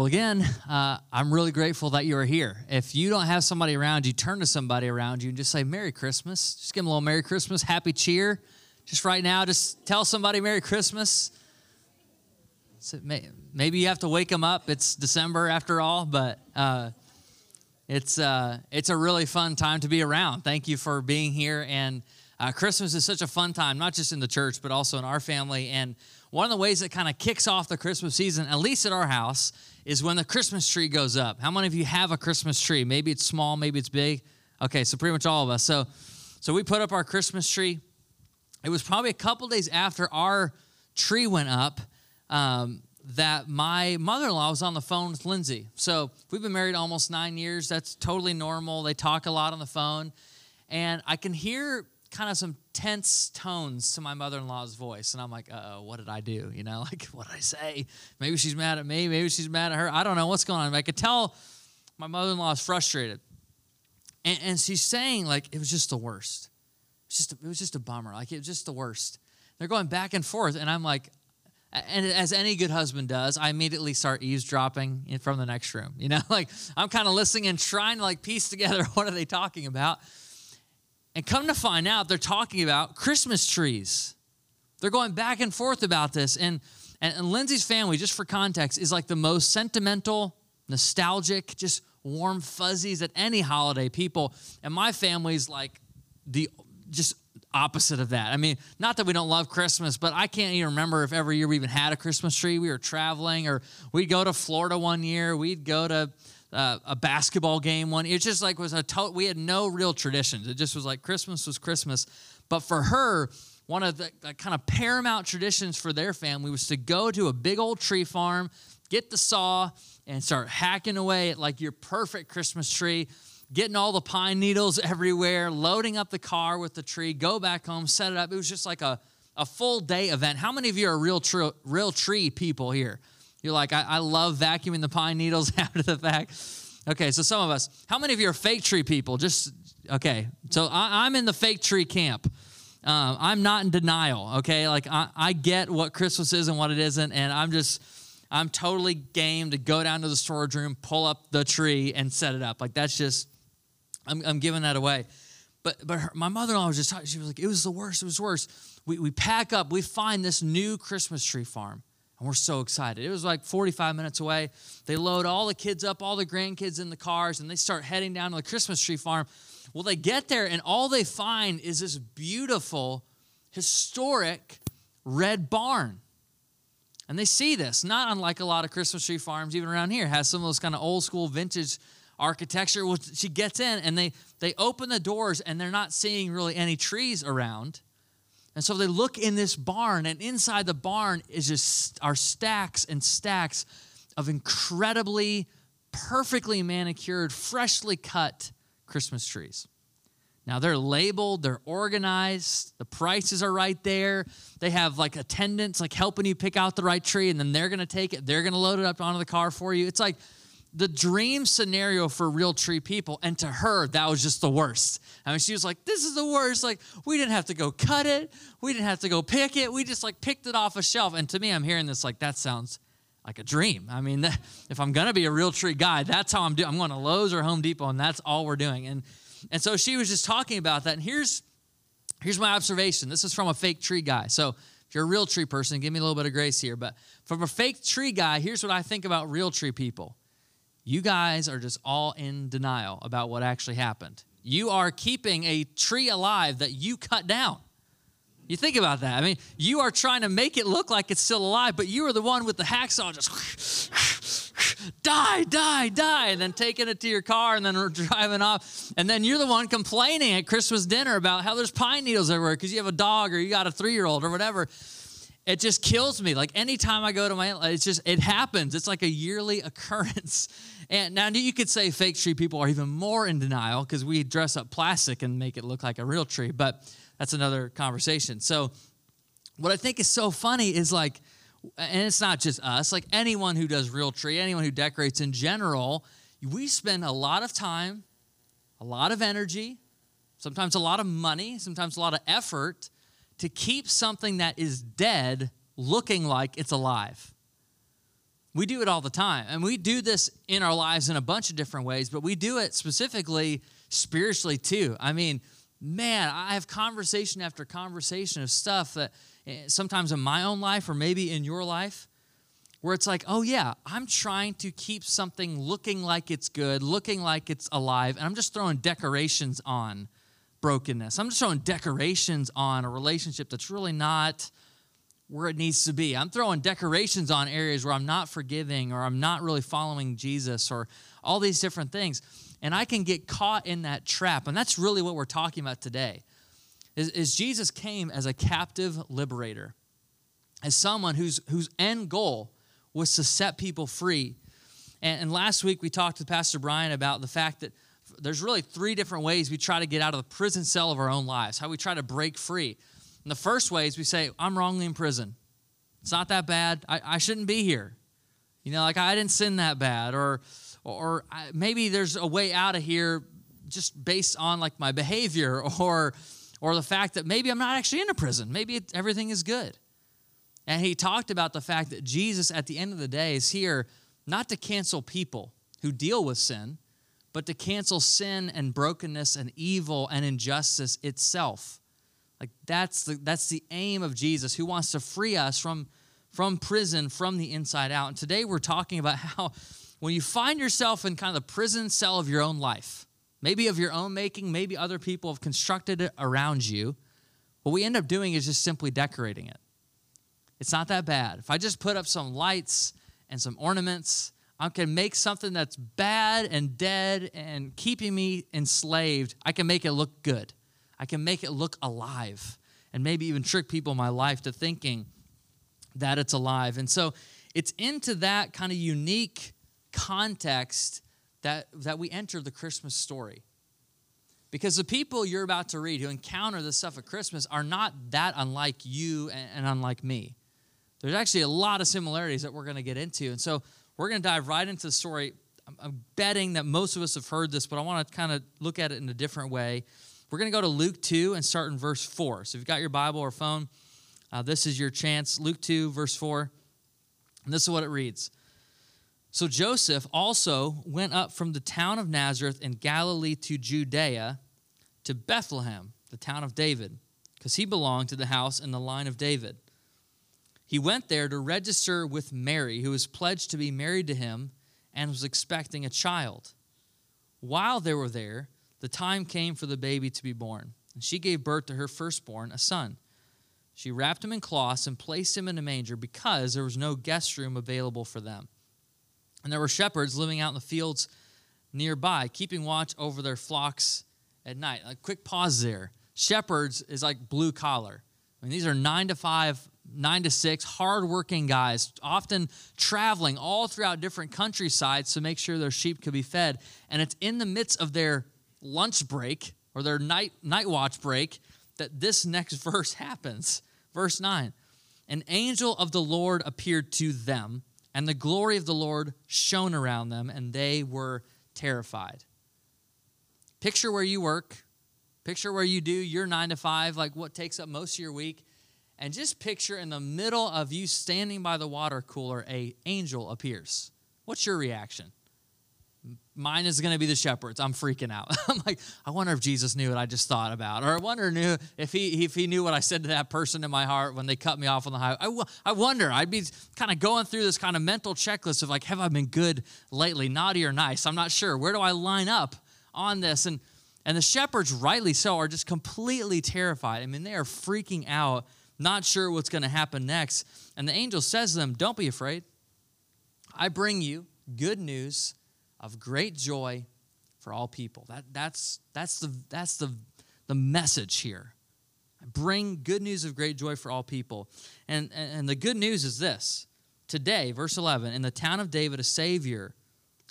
Well, again, uh, I'm really grateful that you are here. If you don't have somebody around you, turn to somebody around you and just say, Merry Christmas. Just give them a little Merry Christmas, Happy Cheer. Just right now, just tell somebody Merry Christmas. So maybe you have to wake them up. It's December after all, but uh, it's, uh, it's a really fun time to be around. Thank you for being here. And uh, Christmas is such a fun time, not just in the church, but also in our family. And one of the ways that kind of kicks off the Christmas season, at least at our house, is when the Christmas tree goes up. How many of you have a Christmas tree? Maybe it's small, maybe it's big. Okay, so pretty much all of us. So, so we put up our Christmas tree. It was probably a couple days after our tree went up um, that my mother-in-law was on the phone with Lindsay. So we've been married almost nine years. That's totally normal. They talk a lot on the phone, and I can hear kind of some tense tones to my mother-in-law's voice and i'm like uh-oh what did i do? You know like what did i say? Maybe she's mad at me maybe she's mad at her i don't know what's going on. I could tell my mother-in-law is frustrated. And, and she's saying like it was just the worst. It was just, it was just a bummer. Like it was just the worst. They're going back and forth and i'm like and as any good husband does i immediately start eavesdropping from the next room. You know like i'm kind of listening and trying to like piece together what are they talking about and come to find out, they're talking about Christmas trees. They're going back and forth about this. And, and, and Lindsay's family, just for context, is like the most sentimental, nostalgic, just warm fuzzies at any holiday people. And my family's like the just opposite of that. I mean, not that we don't love Christmas, but I can't even remember if every year we even had a Christmas tree. We were traveling, or we'd go to Florida one year, we'd go to uh, a basketball game one. It just like was a to- we had no real traditions. It just was like Christmas was Christmas. But for her, one of the, kind of paramount traditions for their family was to go to a big old tree farm, get the saw, and start hacking away at like your perfect Christmas tree, getting all the pine needles everywhere, loading up the car with the tree, go back home, set it up. It was just like a, a full day event. How many of you are real, tr- real tree people here? You're like, I, I love vacuuming the pine needles after the fact. Okay, so some of us, how many of you are fake tree people? Just, okay, so I, am in the fake tree camp. Um, I'm not in denial, okay? Like, I, I get what Christmas is and what it isn't, and I'm just, I'm totally game to go down to the storage room, pull up the tree, and set it up. Like, that's just, I'm, I'm giving that away. But, but her, my mother in law was just talking, she was like, it was the worst, it was worse. We, we pack up, we find this new Christmas tree farm. And we're so excited. It was like 45 minutes away. They load all the kids up, all the grandkids in the cars, and they start heading down to the Christmas tree farm. Well, they get there, and all they find is this beautiful, historic red barn. And they see this, not unlike a lot of Christmas tree farms, even around here, has some of those kind of old school vintage architecture. Well, she gets in and they, they open the doors and they're not seeing really any trees around. And so they look in this barn, and inside the barn is just are stacks and stacks of incredibly perfectly manicured, freshly cut Christmas trees. Now they're labeled, they're organized, the prices are right there. They have like attendants like helping you pick out the right tree, and then they're gonna take it, they're gonna load it up onto the car for you. It's like the dream scenario for real tree people. And to her, that was just the worst. I mean, she was like, this is the worst. Like, we didn't have to go cut it. We didn't have to go pick it. We just like picked it off a shelf. And to me, I'm hearing this like, that sounds like a dream. I mean, if I'm going to be a real tree guy, that's how I'm doing. I'm going to Lowe's or Home Depot, and that's all we're doing. And, and so she was just talking about that. And here's, here's my observation. This is from a fake tree guy. So if you're a real tree person, give me a little bit of grace here. But from a fake tree guy, here's what I think about real tree people you guys are just all in denial about what actually happened. You are keeping a tree alive that you cut down. You think about that. I mean, you are trying to make it look like it's still alive, but you are the one with the hacksaw just die, die, die, and then taking it to your car and then driving off. And then you're the one complaining at Christmas dinner about how there's pine needles everywhere because you have a dog or you got a three year old or whatever it just kills me. Like anytime I go to my, it's just, it happens. It's like a yearly occurrence. And now you could say fake tree people are even more in denial because we dress up plastic and make it look like a real tree, but that's another conversation. So, what I think is so funny is like, and it's not just us, like anyone who does real tree, anyone who decorates in general, we spend a lot of time, a lot of energy, sometimes a lot of money, sometimes a lot of effort to keep something that is dead looking like it's alive. We do it all the time. And we do this in our lives in a bunch of different ways, but we do it specifically spiritually too. I mean, man, I have conversation after conversation of stuff that eh, sometimes in my own life or maybe in your life where it's like, oh yeah, I'm trying to keep something looking like it's good, looking like it's alive, and I'm just throwing decorations on brokenness. I'm just throwing decorations on a relationship that's really not where it needs to be. I'm throwing decorations on areas where I'm not forgiving or I'm not really following Jesus or all these different things. And I can get caught in that trap. And that's really what we're talking about today. Is, is Jesus came as a captive liberator, as someone whose, whose end goal was to set people free. And, and last week we talked to Pastor Brian about the fact that there's really three different ways we try to get out of the prison cell of our own lives, how we try to break free. And the first way is we say, I'm wrongly in prison. It's not that bad. I, I shouldn't be here. You know, like I didn't sin that bad. Or, or I, maybe there's a way out of here just based on like my behavior or, or the fact that maybe I'm not actually in a prison. Maybe it, everything is good. And he talked about the fact that Jesus, at the end of the day, is here not to cancel people who deal with sin, but to cancel sin and brokenness and evil and injustice itself. Like that's the that's the aim of Jesus, who wants to free us from from prison from the inside out. And today we're talking about how when you find yourself in kind of the prison cell of your own life, maybe of your own making, maybe other people have constructed it around you, what we end up doing is just simply decorating it. It's not that bad. If I just put up some lights and some ornaments, I can make something that's bad and dead and keeping me enslaved, I can make it look good. I can make it look alive and maybe even trick people in my life to thinking that it's alive. And so it's into that kind of unique context that, that we enter the Christmas story. Because the people you're about to read who encounter the stuff at Christmas are not that unlike you and, and unlike me. There's actually a lot of similarities that we're going to get into. And so we're going to dive right into the story. I'm, betting that most of us have heard this, but I want to kind of look at it in a different way. We're going to go to Luke 2 and start in verse 4. So if you've got your Bible or phone, uh, this is your chance. Luke 2, verse 4. And this is what it reads. So Joseph also went up from the town of Nazareth in Galilee to Judea to Bethlehem, the town of David, because he belonged to the house in the line of David. He went there to register with Mary, who was pledged to be married to him and was expecting a child. While they were there, the time came for the baby to be born, and she gave birth to her firstborn, a son. She wrapped him in cloths and placed him in a manger because there was no guest room available for them. And there were shepherds living out in the fields nearby, keeping watch over their flocks at night. A quick pause there. Shepherds is like blue collar. I mean, these are nine to five, nine to six, hardworking guys, often traveling all throughout different countrysides to make sure their sheep could be fed. And it's in the midst of their lunch break or their night night watch break that this next verse happens. Verse 9. An angel of the Lord appeared to them, and the glory of the Lord shone around them, and they were terrified. Picture where you work, picture where you do your 9 to 5, like what takes up most of your week, and just picture in the middle of you standing by the water cooler a angel appears. What's your reaction? Mine is going to be the shepherds. I'm freaking out. I'm like, I wonder if Jesus knew what I just thought about, or I wonder knew if he if he knew what I said to that person in my heart when they cut me off on the highway. I, I wonder. I'd be kind of going through this kind of mental checklist of like, have I been good lately, naughty or nice? I'm not sure. Where do I line up on this? And and the shepherds, rightly so, are just completely terrified. I mean, they are freaking out, not sure what's going to happen next. And the angel says to them, "Don't be afraid. I bring you good news." of great joy for all people. That, that's, that's, the, that's the, the message here. I Bring good news of great joy for all people. And, and the good news is this today, verse 11, in the town of David, a Savior,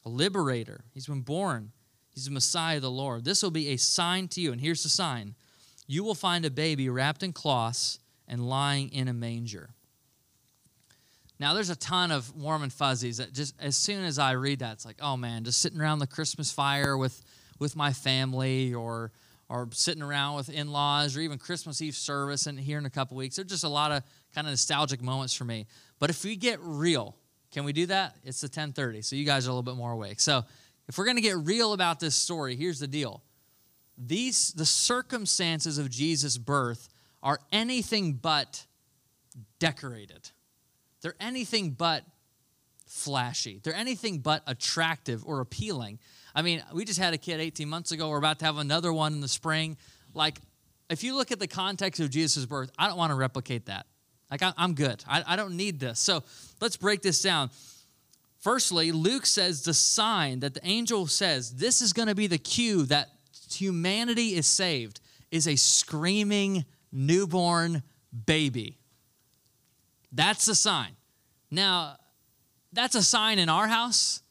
a liberator, he's been born. He's the Messiah, of the Lord. This will be a sign to you. And here's the sign you will find a baby wrapped in cloths and lying in a manger. Now, there's a ton of warm and fuzzies that just as soon as I read that, it's like, oh man, just sitting around the Christmas fire with, with my family or, or sitting around with in laws or even Christmas Eve service and here in a couple weeks. There's just a lot of kind of nostalgic moments for me. But if we get real, Can we do that? It's the 10:30, so you guys are a little bit more awake. So, if we're going to get real about this story, here's the deal. These the circumstances of Jesus' birth are anything but decorated. They're anything but flashy. They're anything but attractive or appealing. I mean, we just had a kid 18 months ago. We're about to have another one in the spring. Like, if you look at the context of Jesus' birth, I don't want to replicate that. Like, I, am good. I don't need this. So let's break this down. Firstly, Luke says the sign that the angel says this is going to be the cue that humanity is saved is a screaming newborn baby. That's the sign. Now, that's a sign in our house,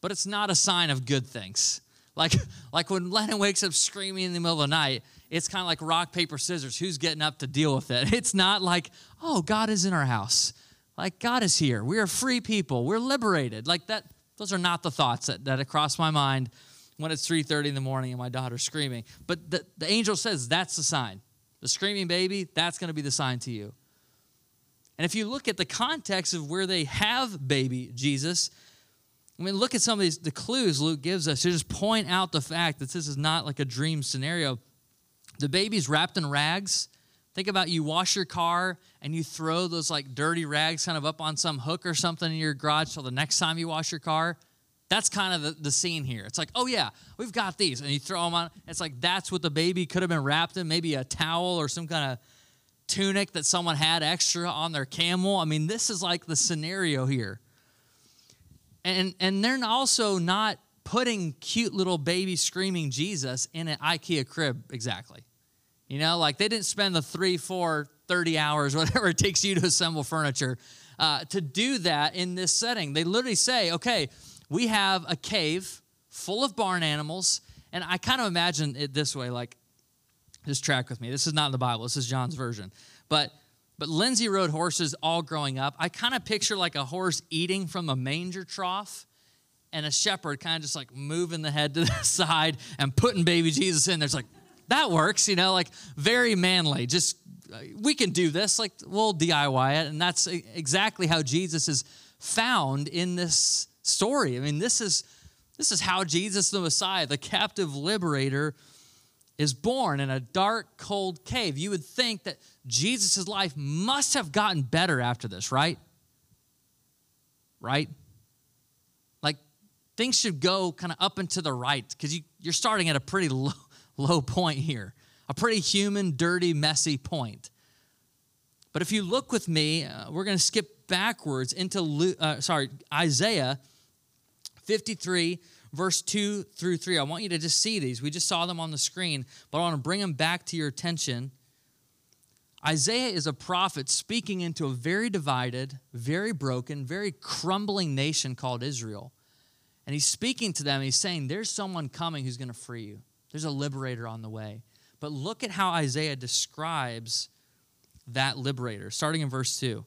but it's not a sign of good things. Like, like when Lennon wakes up screaming in the middle of the night, it's kind of like rock, paper, scissors. Who's getting up to deal with it? It's not like, oh, God is in our house. Like, God is here. We are free people. We're liberated. Like that, those are not the thoughts that, that cross my mind when it's 3.30 in the morning and my daughter's screaming. But the, the angel says that's the sign. The screaming baby, that's going to be the sign to you. And if you look at the context of where they have baby Jesus, I mean, look at some of these the clues Luke gives us to just point out the fact that this is not like a dream scenario. The baby's wrapped in rags. Think about you wash your car and you throw those like dirty rags kind of up on some hook or something in your garage so the next time you wash your car. That's kind of the, the scene here. It's like, oh yeah, we've got these. And you throw them on. It's like that's what the baby could have been wrapped in, maybe a towel or some kind of tunic that someone had extra on their camel. I mean, this is like the scenario here. And, and they're also not putting cute little baby screaming Jesus in an IKEA crib exactly. You know, like they didn't spend the three, four, 30 hours, whatever it takes you to assemble furniture, uh, to do that in this setting. They literally say, okay, we have a cave full of barn animals. And I kind of imagine it this way like, just track with me. This is not in the Bible. This is John's version. But but Lindsay rode horses all growing up. I kind of picture like a horse eating from a manger trough and a shepherd kind of just like moving the head to the side and putting baby Jesus in. There's like, that works, you know, like very manly. Just, uh, we can do this. Like, we'll DIY it. And that's exactly how Jesus is found in this story. I mean, this is. This is how Jesus the Messiah, the captive liberator, is born in a dark, cold cave. You would think that Jesus' life must have gotten better after this, right? Right? Like things should go kind of up and to the right because you, you're starting at a pretty low, low point here, a pretty human, dirty, messy point. But if you look with me, uh, we're going to skip backwards into uh, sorry Isaiah 53 verse 2 through 3. I want you to just see these. We just saw them on the screen, but I want to bring them back to your attention. Isaiah is a prophet speaking into a very divided, very broken, very crumbling nation called Israel. And he's speaking to them. He's saying, There's someone coming who's going to free you, there's a liberator on the way. But look at how Isaiah describes that liberator, starting in verse 2.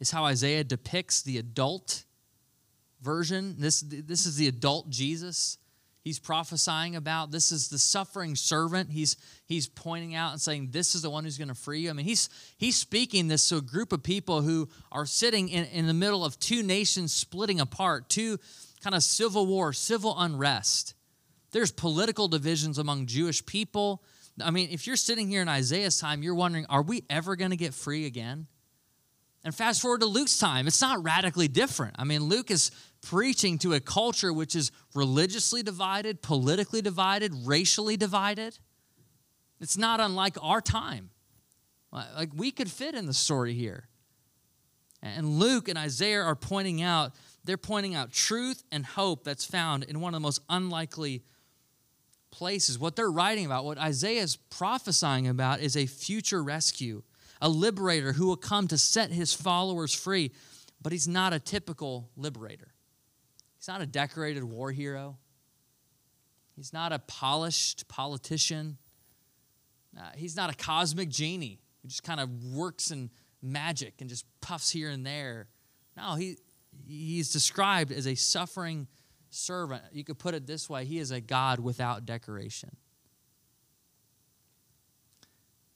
is how Isaiah depicts the adult version. This, this is the adult Jesus he's prophesying about. This is the suffering servant. He's, he's pointing out and saying, This is the one who's going to free you. I mean, he's, he's speaking this to a group of people who are sitting in, in the middle of two nations splitting apart, two kind of civil war, civil unrest. There's political divisions among Jewish people. I mean, if you're sitting here in Isaiah's time, you're wondering, are we ever going to get free again? And fast forward to Luke's time, it's not radically different. I mean, Luke is preaching to a culture which is religiously divided, politically divided, racially divided. It's not unlike our time. Like we could fit in the story here. And Luke and Isaiah are pointing out, they're pointing out truth and hope that's found in one of the most unlikely places. What they're writing about, what Isaiah is prophesying about, is a future rescue, a liberator who will come to set his followers free but he's not a typical liberator. He's not a decorated war hero. He's not a polished politician. Uh, he's not a cosmic genie who just kind of works in magic and just puffs here and there. No, he, he's described as a suffering servant. You could put it this way He is a God without decoration.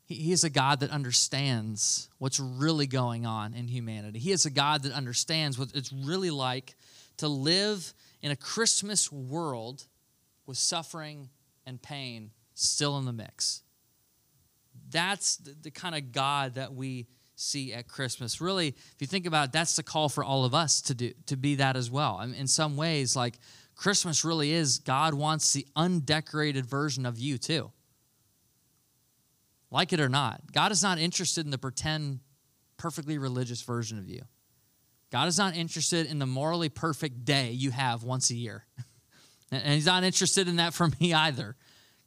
He, is a God that understands what's really going on in humanity. He is a God that understands what it's really like to live in a Christmas world with suffering and pain still in the mix. That's the, the kind of God that we see at Christmas. Really, if you think about it, that's the call for all of us to do to be that as well. I mean, in some ways, like Christmas really is God wants the undecorated version of you too. Like it or not, God is not interested in the pretend, perfectly religious version of you. God is not interested in the morally perfect day you have once a year. and He's not interested in that for me either.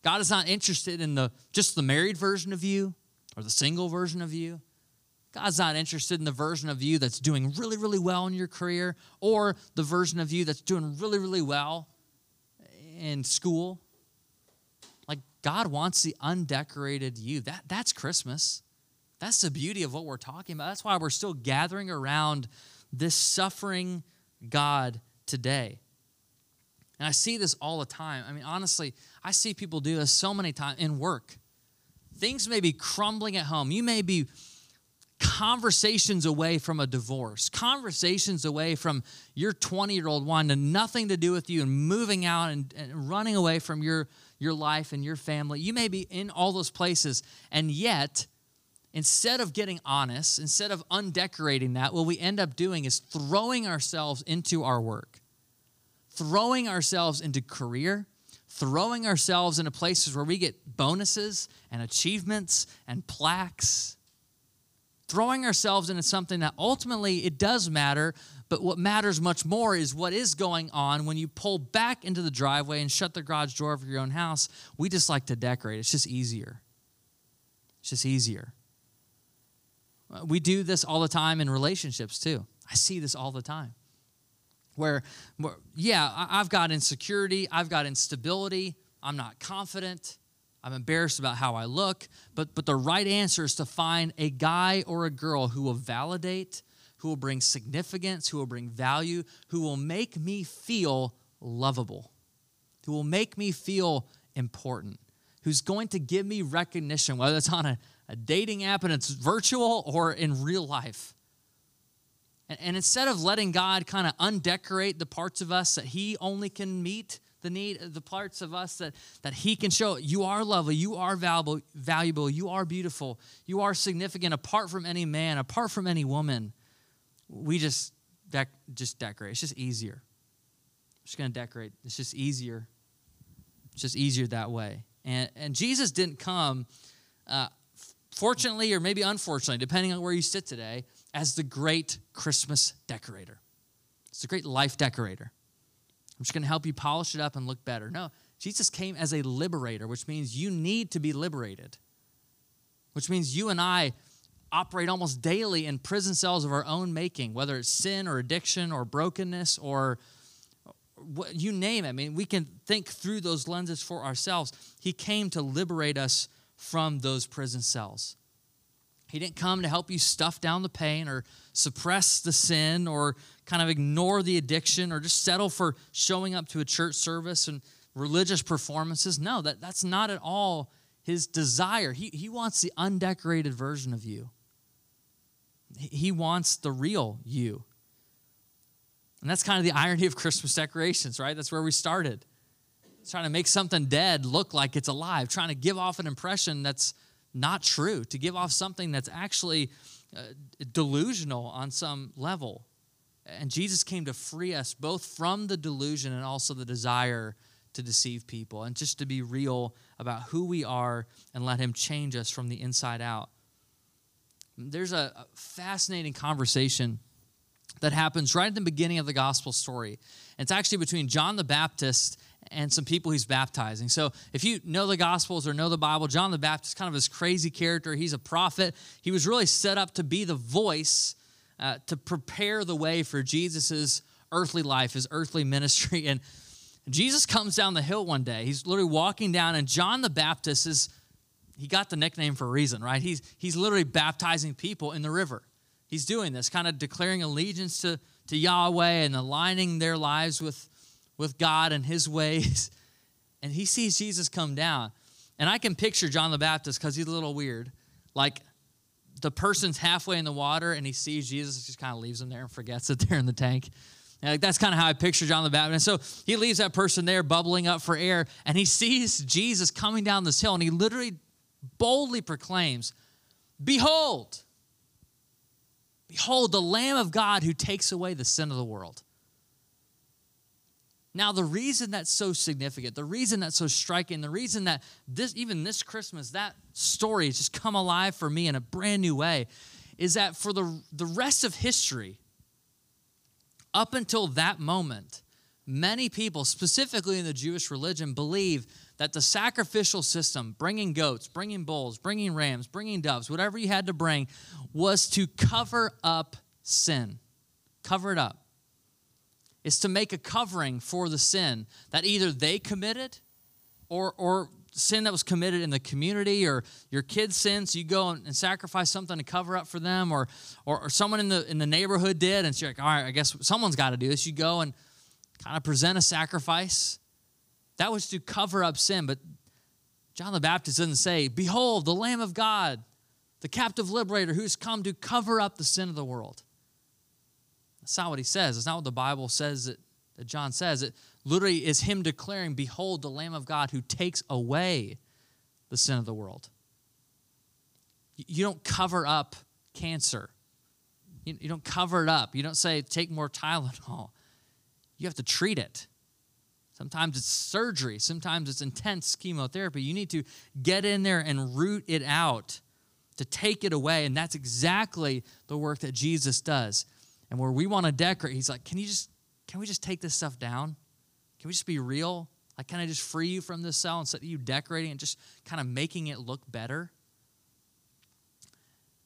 God is not interested in the just the married version of you or the single version of you. God's not interested in the version of you that's doing really, really well in your career or the version of you that's doing really, really well in school. God wants the undecorated you. That, that's Christmas. That's the beauty of what we're talking about. That's why we're still gathering around this suffering God today. And I see this all the time. I mean, honestly, I see people do this so many times in work. Things may be crumbling at home. You may be conversations away from a divorce, conversations away from your 20 year old wanting nothing to do with you and moving out and, and, running away from your, your life and your family. You may be in all those places, and yet, instead of getting honest, instead of undecorating that, what we end up doing is throwing ourselves into our work, throwing ourselves into career. Throwing ourselves into places where we get bonuses and achievements and plaques throwing ourselves into something that ultimately it does matter, but what matters much more is what is going on when you pull back into the driveway and shut the garage door of your own house. We just like to decorate, it's just easier. It's just easier. Uh, we do this all the time in relationships too. I see this all the time. Where, where yeah, I've got insecurity, I've got instability, I'm not confident. I'm embarrassed about how I look, but, but the right answer is to find a guy or a girl who will validate, who will bring significance, who will bring value, who will make me feel lovable, who will make me feel important, who's going to give me recognition, whether it's on a, a dating app and it's virtual or in real life. And, and instead of letting God kind of undecorate the parts of us that He only can meet, the need, the parts of us that, that He can show. You are lovely, you are valuable, valuable, you are beautiful, you are significant apart from any man, apart from any woman. We just, dec- just decorate. It's just easier. I'm just to decorate. It's just easier. It's just easier that way. And, and Jesus didn't come, uh, fortunately or maybe unfortunately, depending on where you sit today, as the great Christmas decorator. It's the great life decorator. I'm just going to help you polish it up and look better. No, Jesus came as a liberator, which means you need to be liberated, which means you and I operate almost daily in prison cells of our own making, whether it's sin or addiction or brokenness or what, you name it. I mean, we can think through those lenses for ourselves. He came to liberate us from those prison cells. He didn't come to help you stuff down the pain or suppress the sin or kind of ignore the addiction or just settle for showing up to a church service and religious performances. No, that, that's not at all his desire. He, he wants the undecorated version of you, he wants the real you. And that's kind of the irony of Christmas decorations, right? That's where we started. It's trying to make something dead look like it's alive, trying to give off an impression that's not true, to give off something that's actually uh, delusional on some level. And Jesus came to free us both from the delusion and also the desire to deceive people and just to be real about who we are and let Him change us from the inside out. There's a fascinating conversation that happens right at the beginning of the gospel story. It's actually between John the Baptist and some people he's baptizing. So if you know the Gospels or know the Bible, John the Baptist, is kind of this crazy character. He's a prophet. He was really set up to be the voice uh, to prepare the way for Jesus's earthly life, his earthly ministry. And Jesus comes down the hill one day. He's literally walking down, and John the Baptist is, he got the nickname for a reason, right? He's, he's literally baptizing people in the river. He's doing this, kind of declaring allegiance to, to Yahweh and aligning their lives with, with God and his ways. And he sees Jesus come down. And I can picture John the Baptist because he's a little weird. Like the person's halfway in the water and he sees Jesus, just kind of leaves him there and forgets that they're in the tank. And like that's kind of how I picture John the Baptist. And so he leaves that person there bubbling up for air and he sees Jesus coming down this hill and he literally boldly proclaims, Behold, behold the Lamb of God who takes away the sin of the world. Now, the reason that's so significant, the reason that's so striking, the reason that this, even this Christmas, that story has just come alive for me in a brand new way, is that for the, the rest of history, up until that moment, many people, specifically in the Jewish religion, believe that the sacrificial system, bringing goats, bringing bulls, bringing rams, bringing doves, whatever you had to bring, was to cover up sin. Cover it up is to make a covering for the sin that either they committed or, or sin that was committed in the community or your kids' sin, so you go and sacrifice something to cover up for them, or, or, or someone in the, in the neighborhood did, and so you're like, all right, I guess someone's got to do this. You go and kind of present a sacrifice. That was to cover up sin, but John the Baptist doesn't say, Behold, the Lamb of God, the captive liberator who's come to cover up the sin of the world. That's not what he says. It's not what the Bible says that, that John says. It literally is him declaring, Behold, the Lamb of God who takes away the sin of the world. You don't cover up cancer. You, you don't cover it up. You don't say, Take more Tylenol. You have to treat it. Sometimes it's surgery, sometimes it's intense chemotherapy. You need to get in there and root it out, to take it away. And that's exactly the work that Jesus does. And where we want to decorate, he's like, Can you just can we just take this stuff down? Can we just be real? Like, can I just free you from this cell instead of you decorating and just kind of making it look better?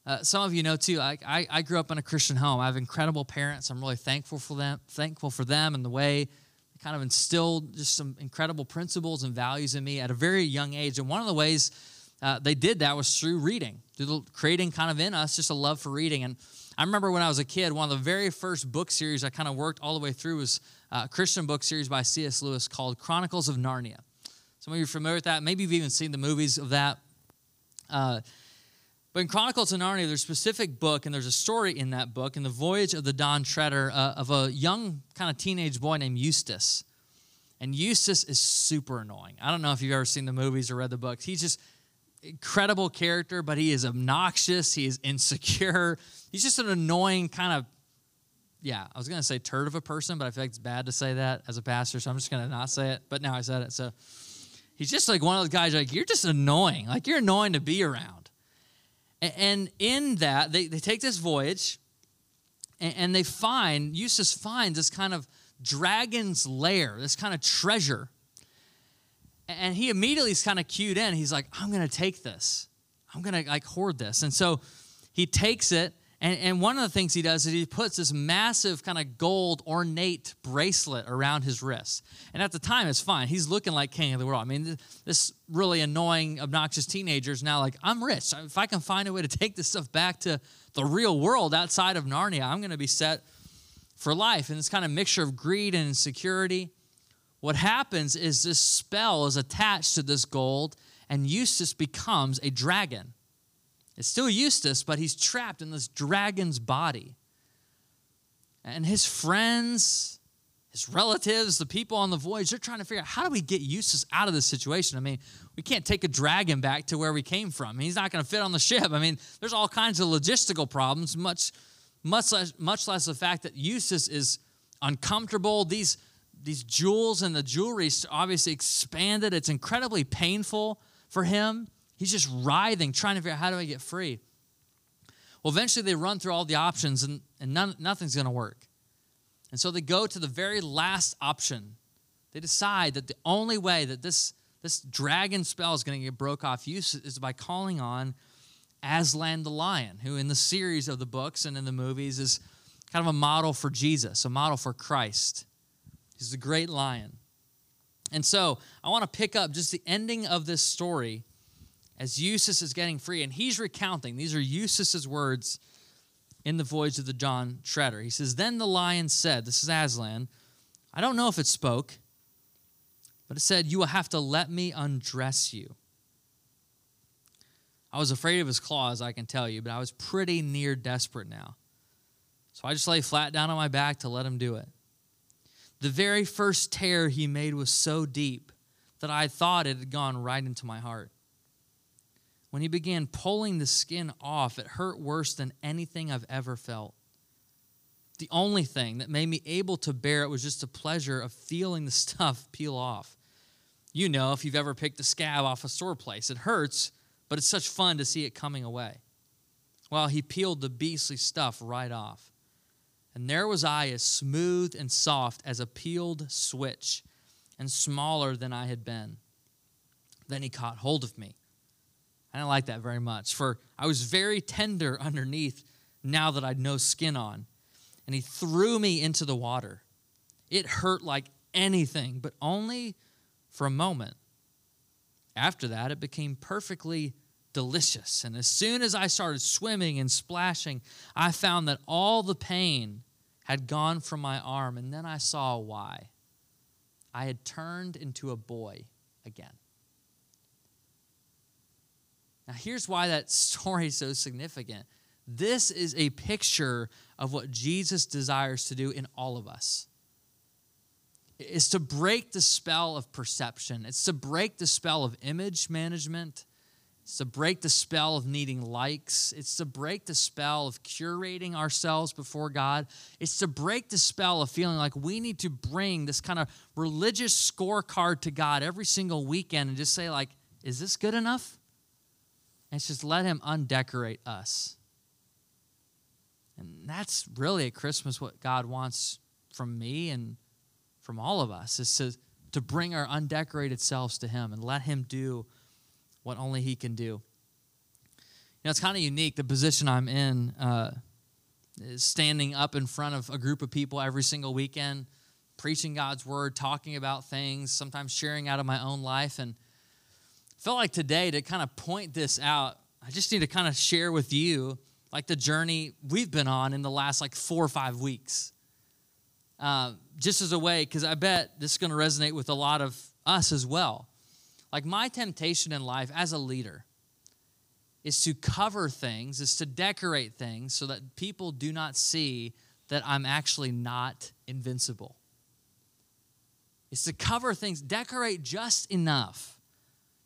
Uh, some of you know too. I, I, I grew up in a Christian home. I have incredible parents. I'm really thankful for them. Thankful for them and the way they kind of instilled just some incredible principles and values in me at a very young age. And one of the ways uh, they did that was through reading, through the, creating kind of in us just a love for reading. And I remember when I was a kid, one of the very first book series I kind of worked all the way through was a Christian book series by C.S. Lewis called Chronicles of Narnia. Some of you are familiar with that. Maybe you've even seen the movies of that. Uh, but in Chronicles of Narnia, there's a specific book, and there's a story in that book, in the voyage of the Dawn Treader, uh, of a young kind of teenage boy named Eustace. And Eustace is super annoying. I don't know if you've ever seen the movies or read the books. He's just incredible character, but he is obnoxious. He is insecure. He's just an annoying kind of, yeah, I was going to say turd of a person, but I feel like it's bad to say that as a pastor, so I'm just going to not say it. But now I said it. So he's just like one of those guys, like, you're just annoying. Like, you're annoying to be around. And in that, they, they take this voyage and they find, Eustace finds this kind of dragon's lair, this kind of treasure and he immediately is kind of cued in. He's like, I'm going to take this. I'm going to like hoard this. And so he takes it. And, and one of the things he does is he puts this massive kind of gold ornate bracelet around his wrist. And at the time, it's fine. He's looking like king of the world. I mean, this really annoying, obnoxious teenager is now like, I'm rich. If I can find a way to take this stuff back to the real world outside of Narnia, I'm going to be set for life. And this kind of mixture of greed and insecurity what happens is this spell is attached to this gold, and Eustace becomes a dragon. It's still Eustace, but he's trapped in this dragon's body. And his friends, his relatives, the people on the voyage, they're trying to figure out how do we get Eustace out of this situation? I mean, we can't take a dragon back to where we came from. He's not going to fit on the ship. I mean, there's all kinds of logistical problems, much, much less, much less the fact that Eustace is uncomfortable. These these jewels and the jewelry obviously expanded. It's incredibly painful for him. He's just writhing, trying to figure out how do I get free. Well, eventually they run through all the options and, and none, nothing's going to work. And so they go to the very last option. They decide that the only way that this, this dragon spell is going to get broke off use is by calling on Aslan the lion, who in the series of the books and in the movies is kind of a model for Jesus, a model for Christ. He's the great lion. And so I want to pick up just the ending of this story as Eustace is getting free. And he's recounting, these are Eustace's words in the voyage of the Dawn Treader. He says, Then the lion said, This is Aslan, I don't know if it spoke, but it said, You will have to let me undress you. I was afraid of his claws, I can tell you, but I was pretty near desperate now. So I just lay flat down on my back to let him do it. The very first tear he made was so deep that I thought it had gone right into my heart. When he began pulling the skin off, it hurt worse than anything I've ever felt. The only thing that made me able to bear it was just the pleasure of feeling the stuff peel off. You know, if you've ever picked a scab off a sore place, it hurts, but it's such fun to see it coming away. Well, he peeled the beastly stuff right off. And there was I, as smooth and soft as a peeled switch, and smaller than I had been. Then he caught hold of me. I didn't like that very much, for I was very tender underneath now that I'd no skin on. And he threw me into the water. It hurt like anything, but only for a moment. After that, it became perfectly delicious. And as soon as I started swimming and splashing, I found that all the pain had gone from my arm. And then I saw why. I had turned into a boy again. Now, here's why that story is so significant. This is a picture of what Jesus desires to do in all of us. It's to break the spell of perception. It's to break the spell of image management. It's to break the spell of needing likes. It's to break the spell of curating ourselves before God. It's to break the spell of feeling like we need to bring this kind of religious scorecard to God every single weekend and just say, like, is this good enough? And it's just let Him undecorate us. And that's really at Christmas what God wants from me and from all of us is to, to bring our undecorated selves to Him and let Him do what only He can do. You know, it's kind of unique. The position I'm in uh, standing up in front of a group of people every single weekend, preaching God's word, talking about things, sometimes sharing out of my own life. And felt like today to kind of point this out, I just need to kind of share with you like the journey we've been on in the last like four or five weeks. Uh, just as a way, because I bet this is going to resonate with a lot of us as well. Like my temptation in life as a leader is to cover things, is to decorate things so that people do not see that I'm actually not invincible. It's to cover things, decorate just enough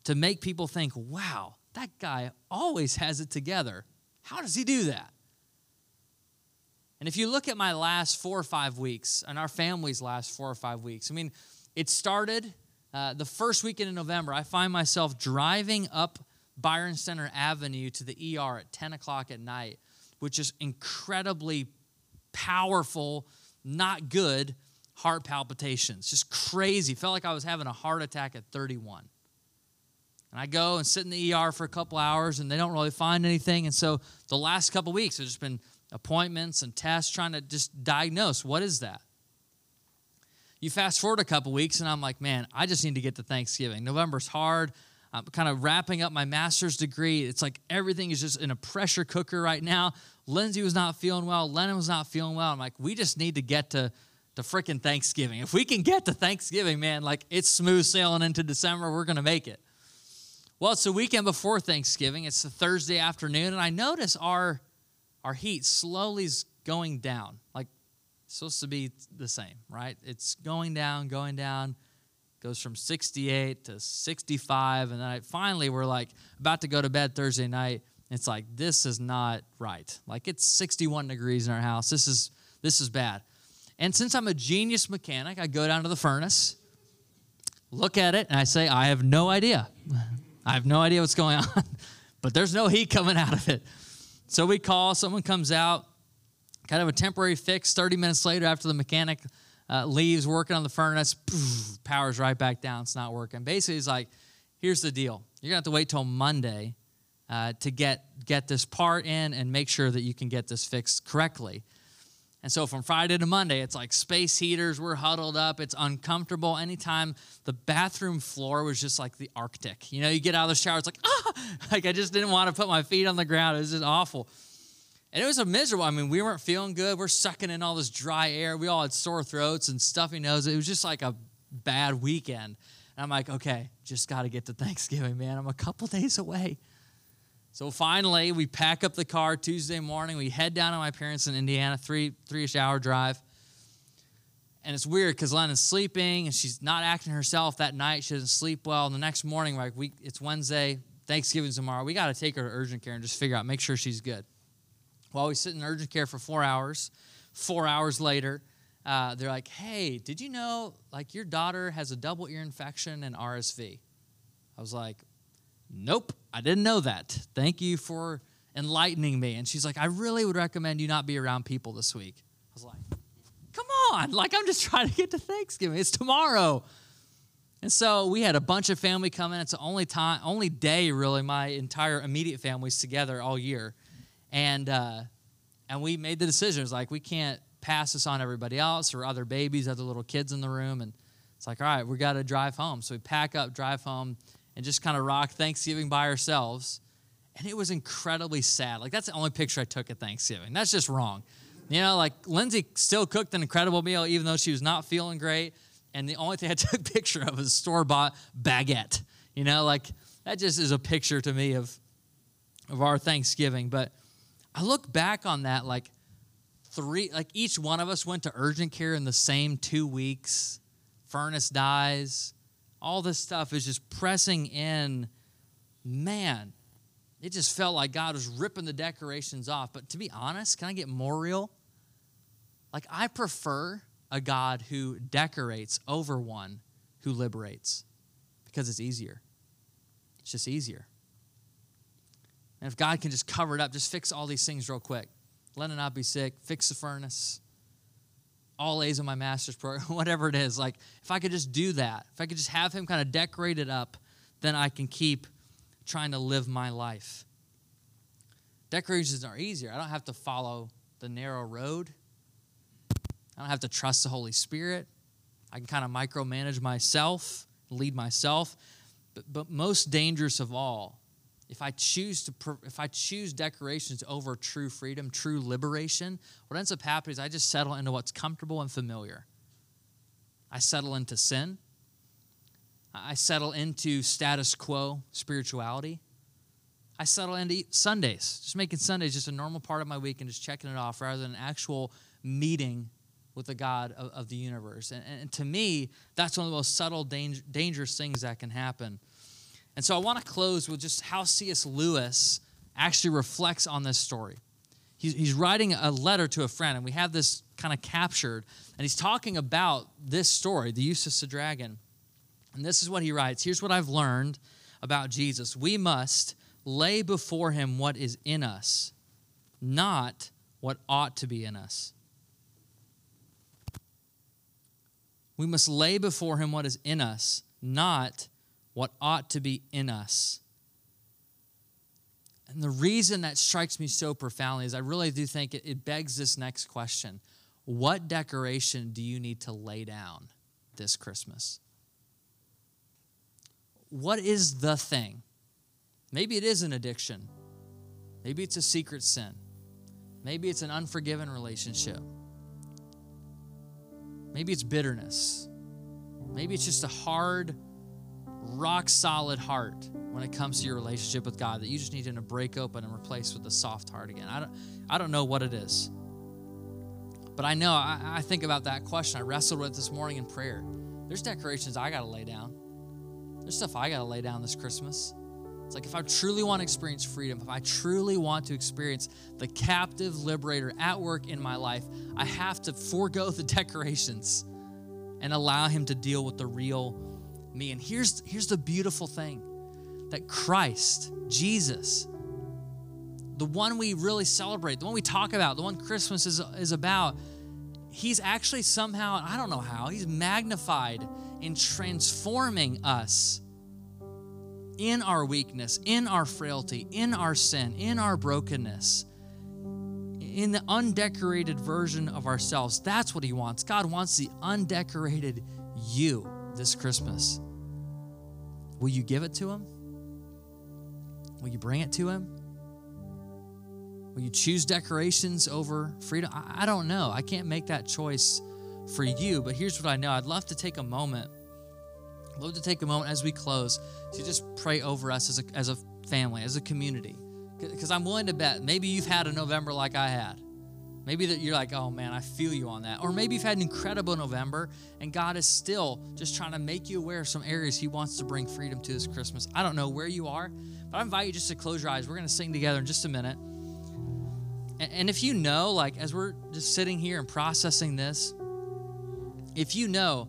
to make people think, wow, that guy always has it together. How does he do that? And if you look at my last four or five weeks and our family's last four or five weeks, I mean, it started uh, the first weekend in November, I find myself driving up Byron Center Avenue to the ER at 10 o'clock at night, which is incredibly powerful, not good heart palpitations. Just crazy. Felt like I was having a heart attack at 31. And I go and sit in the ER for a couple hours and they don't really find anything. And so the last couple weeks, there's just been appointments and tests trying to just diagnose what is that? You fast forward a couple weeks, and I'm like, man, I just need to get to Thanksgiving. November's hard. I'm kind of wrapping up my master's degree. It's like everything is just in a pressure cooker right now. Lindsay was not feeling well. Lennon was not feeling well. I'm like, we just need to get to, to freaking Thanksgiving. If we can get to Thanksgiving, man, like it's smooth sailing into December. We're to make it. Well, it's the weekend before Thanksgiving. It's the Thursday afternoon, and I notice our, our heat slowly is going down. Like supposed to be the same, right? It's going down, going down, goes from 68 to 65, and then I, finally we're like about to go to bed Thursday night. It's like this is not right. Like it's 61 degrees in our house. This is this is bad. And since I'm a genius mechanic, I go down to the furnace, look at it, and I say, I have no idea. I have no idea what's going on, but there's no heat coming out of it. So we call, someone comes out, kind of a temporary fix. 30 minutes later, after the mechanic uh, leaves working on the furnace, poof, power's right back down. It's not working. Basically, it's like, here's the deal you're going to have to wait till Monday uh, to get get this part in and make sure that you can get this fixed correctly. And so from Friday to Monday, it's like space heaters, we're huddled up, it's uncomfortable. Anytime the bathroom floor was just like the Arctic. You know, you get out of the shower, it's like, ah, like I just didn't want to put my feet on the ground. It was just awful. And it was a miserable. I mean, we weren't feeling good. We're sucking in all this dry air. We all had sore throats and stuffy noses. It was just like a bad weekend. And I'm like, okay, just got to get to Thanksgiving, man. I'm a couple days away. So finally, we pack up the car Tuesday morning. We head down to my parents in Indiana, three three-ish hour drive. And it's weird because Lennon's sleeping and she's not acting herself that night. She doesn't sleep well. And the next morning, like we, it's Wednesday, Thanksgiving tomorrow. We got to take her to urgent care and just figure out, make sure she's good. While we sit in urgent care for four hours, four hours later, uh, they're like, "Hey, did you know like your daughter has a double ear infection and RSV?" I was like, Nope, I didn't know that. Thank you for enlightening me. And she's like, I really would recommend you not be around people this week. I was like, Come on, like I'm just trying to get to Thanksgiving. It's tomorrow. And so we had a bunch of family come in. It's the only time, only day really, my entire immediate family's together all year. And uh, and we made the decision. It's like we can't pass this on everybody else or other babies, other little kids in the room. And it's like, all right, we got to drive home. So we pack up, drive home and just kind of rock Thanksgiving by ourselves. And it was incredibly sad. Like, that's the only picture I took at Thanksgiving. That's just wrong. You know, like Lindsay still cooked an incredible meal, even though she was not feeling great. And the only thing I took a picture of was a store bought baguette. You know, like that just is a picture to me of, of our Thanksgiving. But I look back on that like three, like each one of us went to urgent care in the same two weeks. Furnace dies all this stuff is just pressing in. Man, it just felt like God was ripping the decorations off. But to be honest, can I get more real? Like, I prefer a God who decorates over one who liberates because it's easier. It's just easier. And if God can just cover it up, just fix all these things real quick. Let it not be sick, fix the furnace, all A's in my master's program, whatever it is. Like, if I could just do that, if I could just have him kind of decorate it up, then I can keep trying to live my life. Decorations are easier. I don't have to follow the narrow road, I don't have to trust the Holy Spirit. I can kind of micromanage myself, lead myself. But, but most dangerous of all if I choose to if I choose decorations over true freedom, true liberation, what ends up happening is I just settle into what's comfortable and familiar. I settle into sin. I settle into status quo spirituality. I settle into Sundays, just making Sundays just a normal part of my week and just checking it off rather than an actual meeting with the God of, of the universe. And, and, to me, that's one of the most subtle, danger, dangerous things that can happen. And so I want to close with just how C.S. Lewis actually reflects on this story. He's, he's writing a letter to a friend, and we have this kind of captured. And he's talking about this story, the Eustace the dragon. And this is what he writes Here's what I've learned about Jesus. We must lay before him what is in us, not what ought to be in us. We must lay before him what is in us, not what ought to be in us. And the reason that strikes me so profoundly is I really do think it, it begs this next question What decoration do you need to lay down this Christmas? What is the thing? Maybe it is an addiction. Maybe it's a secret sin. Maybe it's an unforgiven relationship. Maybe it's bitterness. Maybe it's just a hard rock solid heart when it comes to your relationship with God that you just need to break open and replace with a soft heart again. I don't, I don't know what it is. But I know, I, I think about that question. I wrestled with this morning in prayer. There's decorations I got to lay down, there's stuff I got to lay down this Christmas. It's like if I truly want to experience freedom, if I truly want to experience the captive liberator at work in my life, I have to forego the decorations and allow him to deal with the real me. And here's, here's the beautiful thing that Christ, Jesus, the one we really celebrate, the one we talk about, the one Christmas is, is about, he's actually somehow, I don't know how, he's magnified in transforming us in our weakness, in our frailty, in our sin, in our brokenness, in the undecorated version of ourselves. That's what He wants. God wants the undecorated you this Christmas. Will you give it to Him? Will you bring it to Him? Will you choose decorations over freedom? I, don't know. I can't make that choice for you, but here's what I know. I'd love to take a moment, I'd love to take a moment as we close to just pray over us as a, as a family, as a community. Because I'm willing to bet maybe you've had a November like I had. Maybe that you're like, oh man, I feel you on that. Or maybe you've had an incredible November and God is still just trying to make you aware of some areas He wants to bring freedom to this Christmas. I don't know where you are, but I invite you just to close your eyes. We're going to sing together in just a minute. And if you know, like, as we're just sitting here and processing this, if you know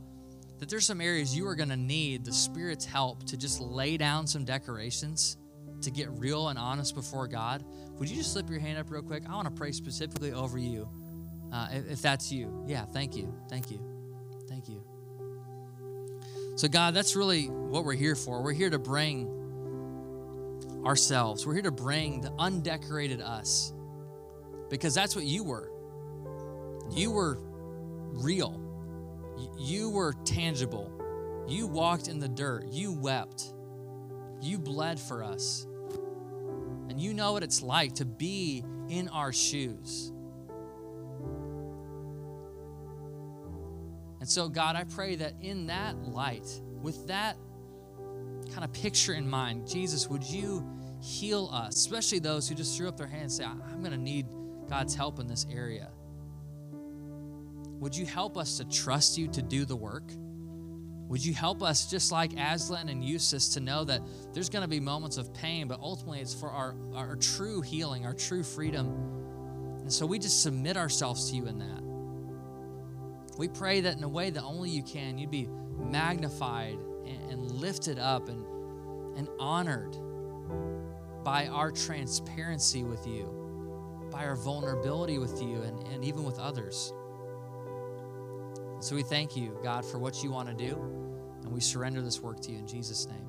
that there's some areas you are going to need the Spirit's help to just lay down some decorations to get real and honest before God, would you just slip your hand up real quick? I want to pray specifically over you. Uh, if, if that's you, yeah, thank you. Thank you. Thank you. So, God, that's really what we're here for. We're here to bring ourselves, we're here to bring the undecorated us because that's what you were. You were real, you were tangible. You walked in the dirt, you wept, you bled for us. And you know what it's like to be in our shoes. And so, God, I pray that in that light, with that kind of picture in mind, Jesus, would you heal us, especially those who just threw up their hands and say, I'm going to need God's help in this area. Would you help us to trust you to do the work? Would you help us, just like Aslan and Eustace, to know that there's going to be moments of pain, but ultimately it's for our, our true healing, our true freedom. And so we just submit ourselves to you in that. We pray that in a way that only you can, you'd be magnified and, and lifted up and, and honored by our transparency with you by our vulnerability with you and, and even with others. So we thank you, God, for what you want to do, and we surrender this work to you in Jesus' name.